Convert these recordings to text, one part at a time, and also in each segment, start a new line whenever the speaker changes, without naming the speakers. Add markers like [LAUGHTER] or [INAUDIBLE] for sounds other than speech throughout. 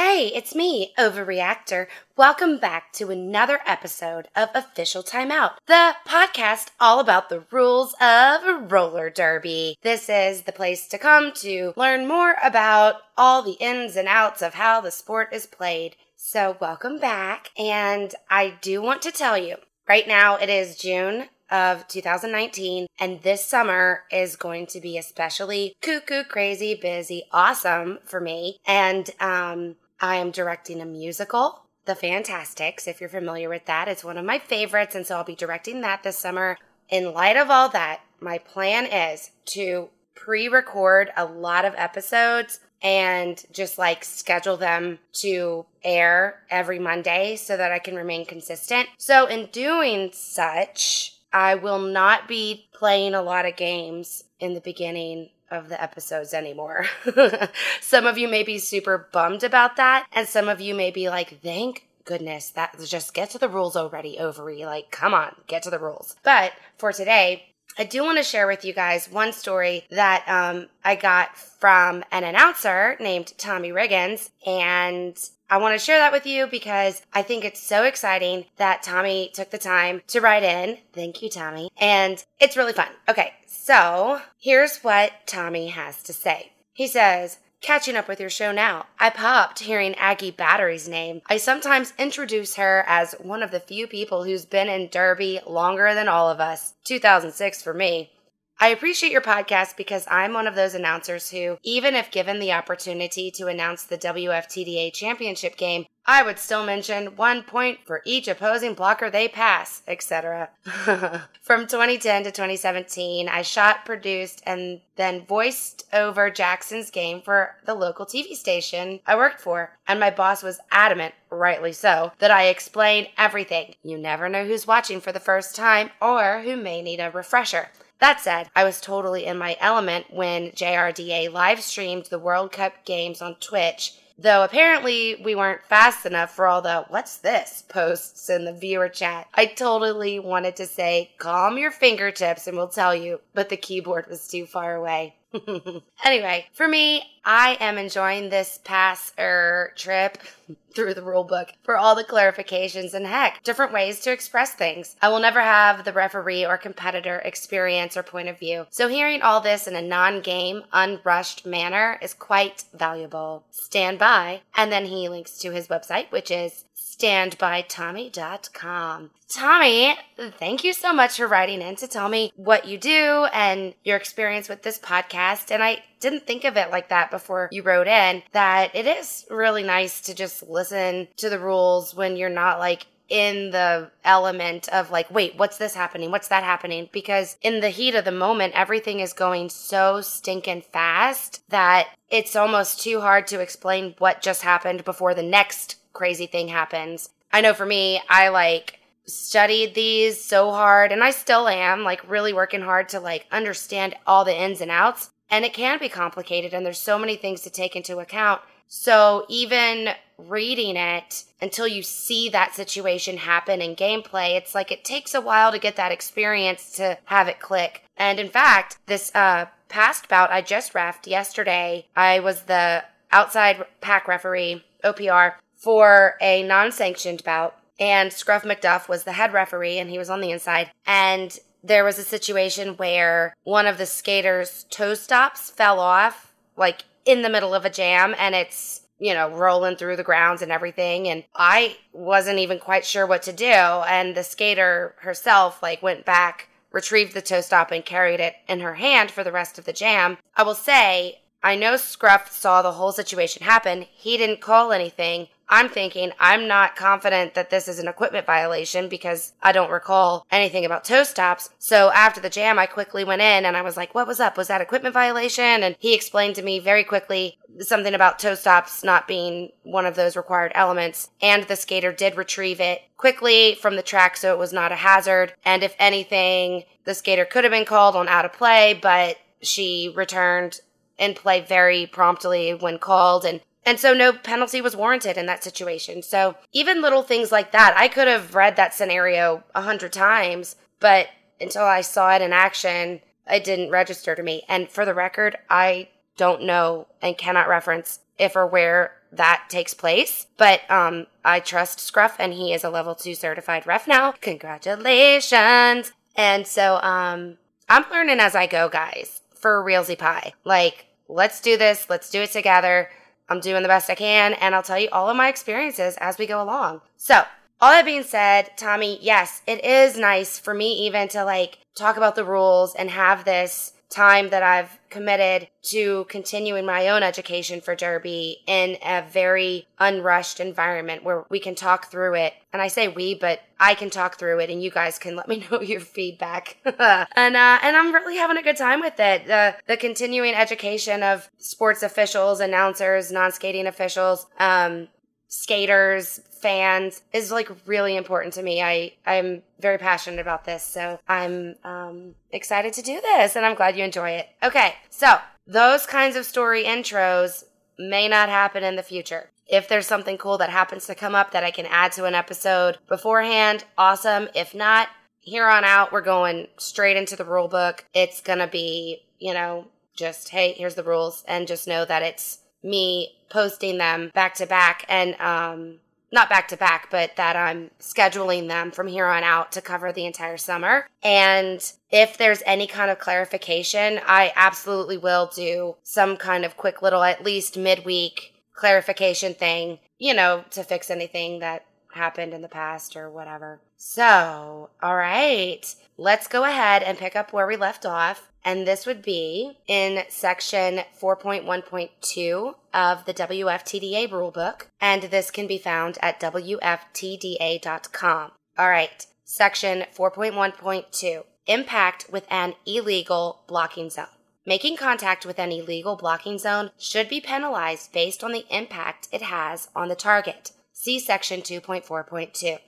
Hey, it's me, Ovaryactor. Welcome back to another episode of Official Timeout, the podcast all about the rules of roller derby. This is the place to come to learn more about all the ins and outs of how the sport is played. So, welcome back. And I do want to tell you right now it is June of 2019. And this summer is going to be especially cuckoo, crazy, busy, awesome for me. And um, I am directing a musical. The Fantasticks, if you're familiar with that, it's one of my favorites. And so I'll be directing that this summer. In light of all that, my plan is to pre record a lot of episodes and just like schedule them to air every Monday so that I can remain consistent. So, in doing such, I will not be playing a lot of games in the beginning of the episodes anymore. [LAUGHS] some of you may be super bummed about that, and some of you may be like, thank goodness, that just get to the rules already, Overy. Like, come on, get to the rules. But for today, I do want to share with you guys one story that um, I got from an announcer named Tommy Riggins, and I want to share that with you because I think it's so exciting that Tommy took the time to write in. Thank you, Tommy. And it's really fun. Okay, so here's what Tommy has to say. He says, Catching up with your show now. I popped hearing Aggie Battery's name. I sometimes introduce her as one of the few people who's been in Derby longer than all of us. 2006 for me. I appreciate your podcast because I'm one of those announcers who, even if given the opportunity to announce the WFTDA championship game, I would still mention one point for each opposing blocker they pass, etc. [LAUGHS] From 2010 to 2017, I shot, produced, and then voiced over Jackson's game for the local TV station I worked for, and my boss was adamant, rightly so, that I explain everything. You never know who's watching for the first time or who may need a refresher. That said, I was totally in my element when JRDA live streamed the World Cup games on Twitch, though apparently we weren't fast enough for all the what's this posts in the viewer chat. I totally wanted to say, calm your fingertips and we'll tell you, but the keyboard was too far away. [LAUGHS] anyway, for me, I am enjoying this pass er trip [LAUGHS] through the rule book for all the clarifications and heck, different ways to express things. I will never have the referee or competitor experience or point of view. So hearing all this in a non-game, unrushed manner is quite valuable. Stand by. And then he links to his website, which is standbytommy.com. Tommy, thank you so much for writing in to tell me what you do and your experience with this podcast. And I didn't think of it like that before you wrote in that it is really nice to just listen to the rules when you're not like in the element of like, wait, what's this happening? What's that happening? Because in the heat of the moment, everything is going so stinking fast that it's almost too hard to explain what just happened before the next crazy thing happens. I know for me, I like studied these so hard and I still am like really working hard to like understand all the ins and outs. And it can be complicated and there's so many things to take into account. So even reading it until you see that situation happen in gameplay, it's like it takes a while to get that experience to have it click. And in fact, this uh, past bout I just refed yesterday, I was the outside pack referee, OPR, for a non sanctioned bout. And Scruff McDuff was the head referee and he was on the inside. And there was a situation where one of the skaters' toe stops fell off, like in the middle of a jam, and it's, you know, rolling through the grounds and everything. And I wasn't even quite sure what to do. And the skater herself, like, went back, retrieved the toe stop, and carried it in her hand for the rest of the jam. I will say, I know Scruff saw the whole situation happen. He didn't call anything, I'm thinking I'm not confident that this is an equipment violation because I don't recall anything about toe stops. So after the jam, I quickly went in and I was like, what was up? Was that equipment violation? And he explained to me very quickly something about toe stops not being one of those required elements. And the skater did retrieve it quickly from the track so it was not a hazard. And if anything, the skater could have been called on out of play, but she returned and play very promptly when called and and so no penalty was warranted in that situation. So even little things like that, I could have read that scenario a hundred times, but until I saw it in action, it didn't register to me. And for the record, I don't know and cannot reference if or where that takes place. But um, I trust Scruff, and he is a level two certified ref now. Congratulations! And so um, I'm learning as I go, guys, for Realsy Pie. Like, let's do this. Let's do it together. I'm doing the best I can, and I'll tell you all of my experiences as we go along. So, all that being said, Tommy, yes, it is nice for me even to like talk about the rules and have this time that I've committed to continuing my own education for Derby in a very unrushed environment where we can talk through it. And I say we, but I can talk through it and you guys can [LAUGHS] let me know your feedback. [LAUGHS] and uh, and I'm really having a good time with it. The the continuing education of sports officials, announcers, non-skating officials, um, skaters, fans is like really important to me. I I'm very passionate about this, so I'm um, excited to do this, and I'm glad you enjoy it. Okay, so those kinds of story intros may not happen in the future. If there's something cool that happens to come up that I can add to an episode beforehand, awesome. If not, here on out, we're going straight into the rule book. It's gonna be, you know, just hey, here's the rules, and just know that it's me posting them back to back and um not back to back, but that I'm scheduling them from here on out to cover the entire summer. And if there's any kind of clarification, I absolutely will do some kind of quick little, at least midweek clarification thing, you know, to fix anything that happened in the past or whatever. So, all right, let's go ahead and pick up where we left off. And this would be in section 4.1.2 of the WFTDA rulebook. And this can be found at WFTDA.com. All right, section 4.1.2 Impact with an illegal blocking zone. Making contact with an illegal blocking zone should be penalized based on the impact it has on the target. See section 2.4.2.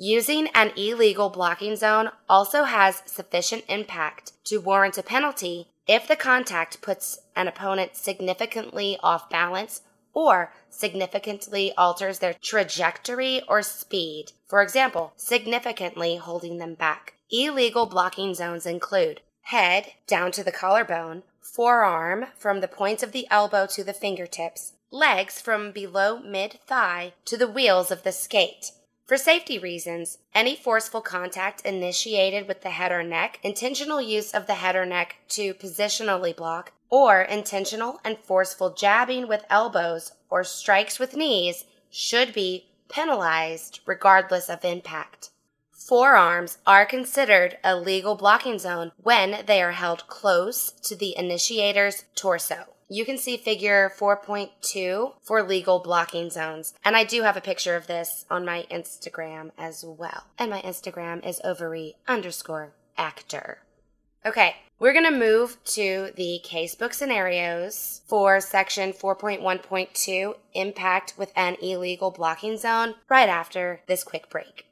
Using an illegal blocking zone also has sufficient impact to warrant a penalty if the contact puts an opponent significantly off balance or significantly alters their trajectory or speed. For example, significantly holding them back. Illegal blocking zones include head down to the collarbone, forearm from the points of the elbow to the fingertips, legs from below mid thigh to the wheels of the skate, for safety reasons, any forceful contact initiated with the head or neck, intentional use of the head or neck to positionally block, or intentional and forceful jabbing with elbows or strikes with knees should be penalized regardless of impact. Forearms are considered a legal blocking zone when they are held close to the initiator's torso you can see figure 4.2 for legal blocking zones. And I do have a picture of this on my Instagram as well. And my Instagram is ovary underscore actor. Okay, we're going to move to the casebook scenarios for section 4.1.2 impact with an illegal blocking zone right after this quick break.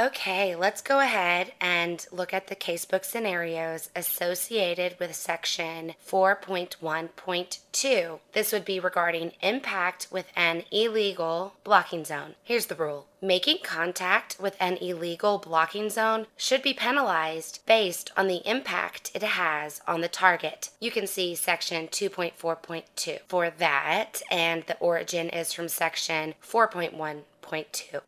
Okay, let's go ahead and look at the casebook scenarios associated with section 4.1.2. This would be regarding impact with an illegal blocking zone. Here's the rule. Making contact with an illegal blocking zone should be penalized based on the impact it has on the target. You can see section 2.4.2 for that, and the origin is from section 4.1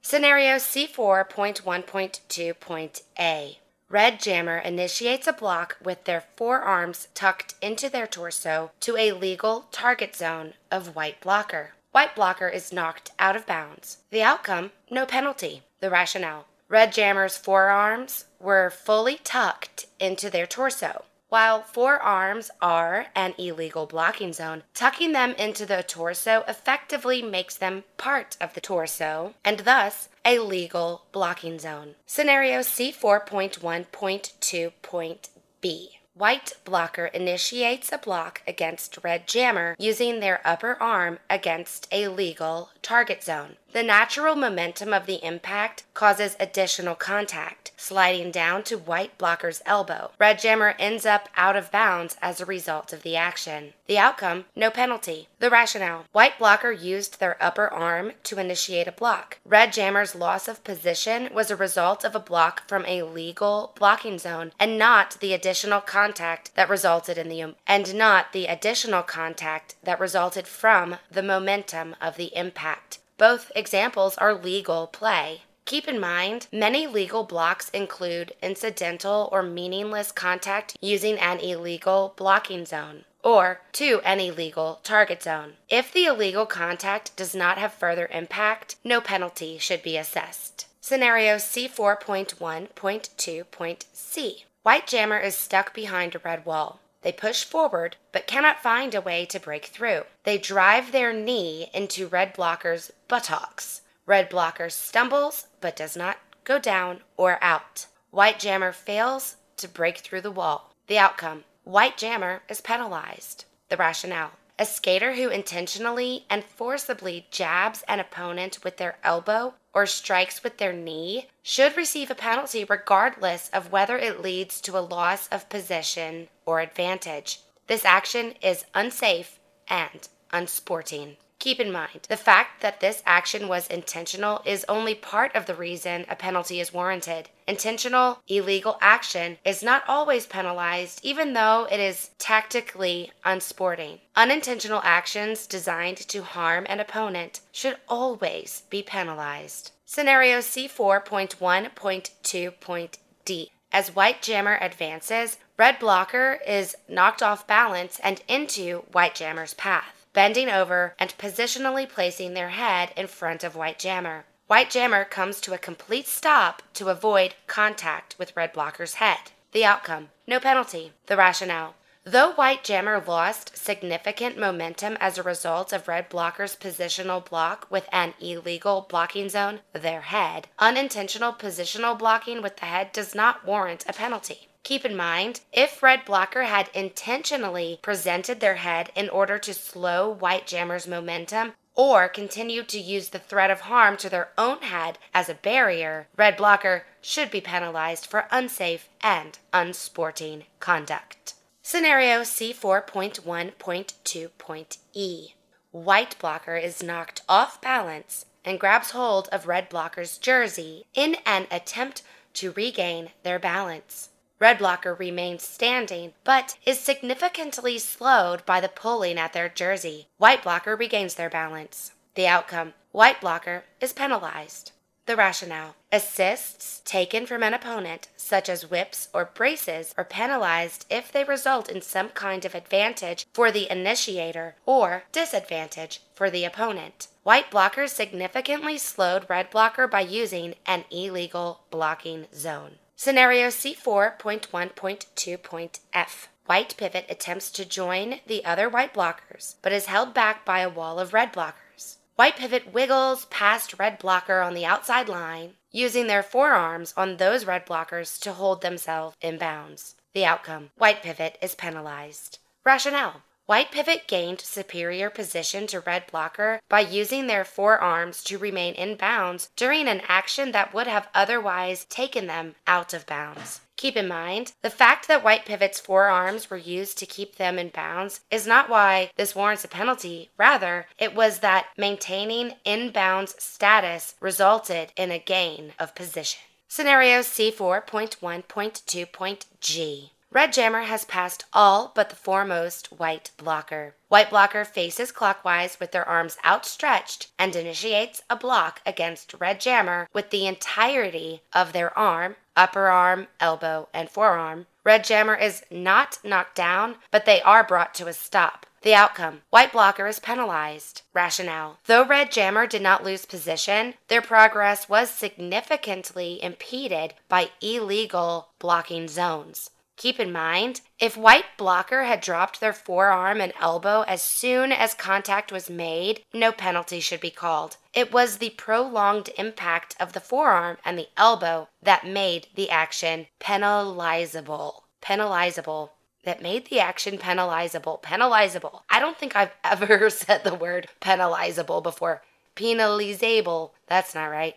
Scenario C4.1.2.a. Red Jammer initiates a block with their forearms tucked into their torso to a legal target zone of White Blocker. White Blocker is knocked out of bounds. The outcome no penalty. The rationale Red Jammer's forearms were fully tucked into their torso. While forearms are an illegal blocking zone, tucking them into the torso effectively makes them part of the torso and thus a legal blocking zone. Scenario C4.1.2.b. White blocker initiates a block against red jammer using their upper arm against a legal target zone. The natural momentum of the impact causes additional contact, sliding down to white blocker's elbow. Red jammer ends up out of bounds as a result of the action. The outcome no penalty. The rationale white blocker used their upper arm to initiate a block. Red jammer's loss of position was a result of a block from a legal blocking zone and not the additional contact that resulted in the and not the additional contact that resulted from the momentum of the impact. Both examples are legal play. Keep in mind, many legal blocks include incidental or meaningless contact using an illegal blocking zone or to an illegal target zone. If the illegal contact does not have further impact, no penalty should be assessed. Scenario C4.1.2.c White jammer is stuck behind a red wall. They push forward but cannot find a way to break through. They drive their knee into Red Blocker's buttocks. Red Blocker stumbles but does not go down or out. White Jammer fails to break through the wall. The outcome White Jammer is penalized. The rationale a skater who intentionally and forcibly jabs an opponent with their elbow or strikes with their knee should receive a penalty regardless of whether it leads to a loss of position or advantage. This action is unsafe and unsporting. Keep in mind, the fact that this action was intentional is only part of the reason a penalty is warranted. Intentional, illegal action is not always penalized, even though it is tactically unsporting. Unintentional actions designed to harm an opponent should always be penalized. Scenario C4.1.2.d. As White Jammer advances, Red Blocker is knocked off balance and into White Jammer's path bending over and positionally placing their head in front of White Jammer. White Jammer comes to a complete stop to avoid contact with Red Blocker's head. The outcome no penalty. The rationale Though White Jammer lost significant momentum as a result of Red Blocker's positional block with an illegal blocking zone, their head, unintentional positional blocking with the head does not warrant a penalty. Keep in mind, if Red Blocker had intentionally presented their head in order to slow White Jammer's momentum, or continued to use the threat of harm to their own head as a barrier, Red Blocker should be penalized for unsafe and unsporting conduct. Scenario C4.1.2.e White Blocker is knocked off balance and grabs hold of Red Blocker's jersey in an attempt to regain their balance. Red Blocker remains standing, but is significantly slowed by the pulling at their jersey. White Blocker regains their balance. The outcome White Blocker is penalized. The rationale assists taken from an opponent, such as whips or braces, are penalized if they result in some kind of advantage for the initiator or disadvantage for the opponent. White blocker significantly slowed red blocker by using an illegal blocking zone. Scenario C4.1.2.f. White pivot attempts to join the other white blockers, but is held back by a wall of red blockers. White pivot wiggles past red blocker on the outside line, using their forearms on those red blockers to hold themselves in bounds. The outcome White pivot is penalized. Rationale White pivot gained superior position to red blocker by using their forearms to remain in bounds during an action that would have otherwise taken them out of bounds. Keep in mind, the fact that White Pivot's forearms were used to keep them in bounds is not why this warrants a penalty. Rather, it was that maintaining in bounds status resulted in a gain of position. Scenario C4.1.2.g Red Jammer has passed all but the foremost white blocker. White blocker faces clockwise with their arms outstretched and initiates a block against Red Jammer with the entirety of their arm, upper arm, elbow, and forearm. Red Jammer is not knocked down, but they are brought to a stop. The outcome White Blocker is penalized. Rationale Though Red Jammer did not lose position, their progress was significantly impeded by illegal blocking zones. Keep in mind, if White Blocker had dropped their forearm and elbow as soon as contact was made, no penalty should be called. It was the prolonged impact of the forearm and the elbow that made the action penalizable. Penalizable. That made the action penalizable. Penalizable. I don't think I've [LAUGHS] ever said the word penalizable before. penalizable. That's not right.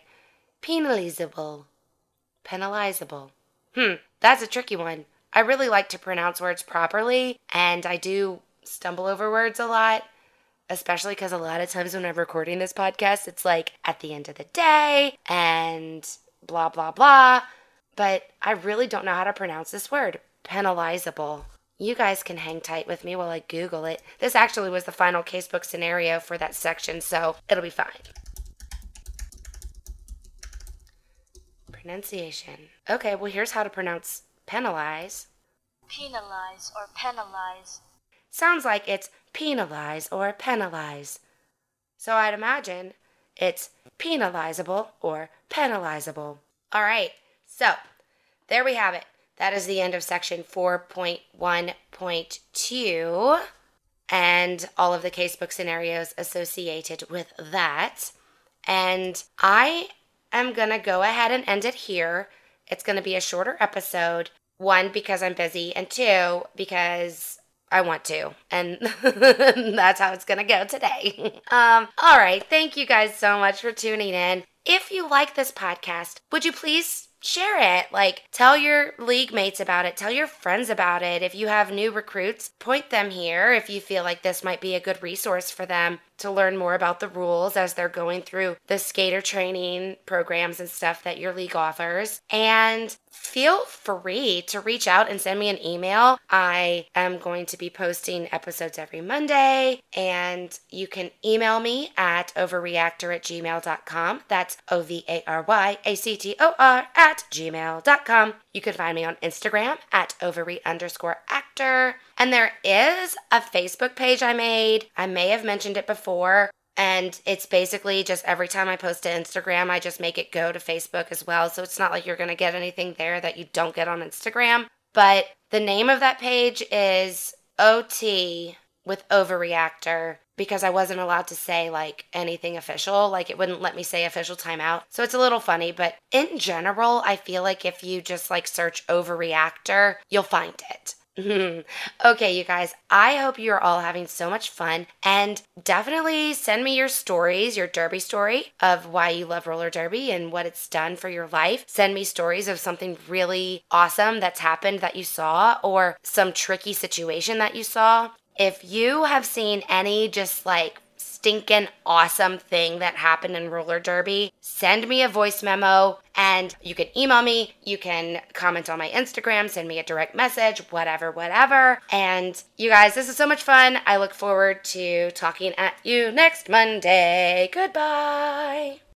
Penalizable. Penalizable. Hmm, that's a tricky one. I really like to pronounce words properly, and I do stumble over words a lot, especially because a lot of times when I'm recording this podcast, it's like at the end of the day and blah, blah, blah. But I really don't know how to pronounce this word penalizable. You guys can hang tight with me while I Google it. This actually was the final casebook scenario for that section, so it'll be fine. Pronunciation. Okay, well, here's how to pronounce penalize.
Penalize or penalize.
Sounds like it's penalize or penalize. So I'd imagine it's penalizable or penalizable. All right, so there we have it. That is the end of section 4.1.2 and all of the casebook scenarios associated with that. And I am going to go ahead and end it here. It's going to be a shorter episode. One, because I'm busy, and two, because I want to. And [LAUGHS] that's how it's going to go today. [LAUGHS] um, all right. Thank you guys so much for tuning in. If you like this podcast, would you please share it. Like, tell your league mates about it. Tell your friends about it. If you have new recruits, point them here if you feel like this might be a good resource for them to learn more about the rules as they're going through the skater training programs and stuff that your league offers. And feel free to reach out and send me an email. I am going to be posting episodes every Monday, and you can email me at ovaryactor at gmail.com. That's O V A R Y A C T O R at gmail.com. You can find me on Instagram at ovary underscore actor. And there is a Facebook page I made. I may have mentioned it before. And it's basically just every time I post to Instagram, I just make it go to Facebook as well. So it's not like you're going to get anything there that you don't get on Instagram. But the name of that page is OT with Ovaryactor because I wasn't allowed to say like anything official. Like it wouldn't let me say official timeout. So it's a little funny. But in general, I feel like if you just like search Ovaryactor, you'll find it. [LAUGHS] okay, you guys, I hope you're all having so much fun and definitely send me your stories, your derby story of why you love roller derby and what it's done for your life. Send me stories of something really awesome that's happened that you saw or some tricky situation that you saw. If you have seen any just like stinking awesome thing that happened in roller derby, send me a voice memo and you can email me, you can comment on my Instagram, send me a direct message, whatever, whatever. And you guys, this is so much fun. I look forward to talking at you next Monday. Goodbye.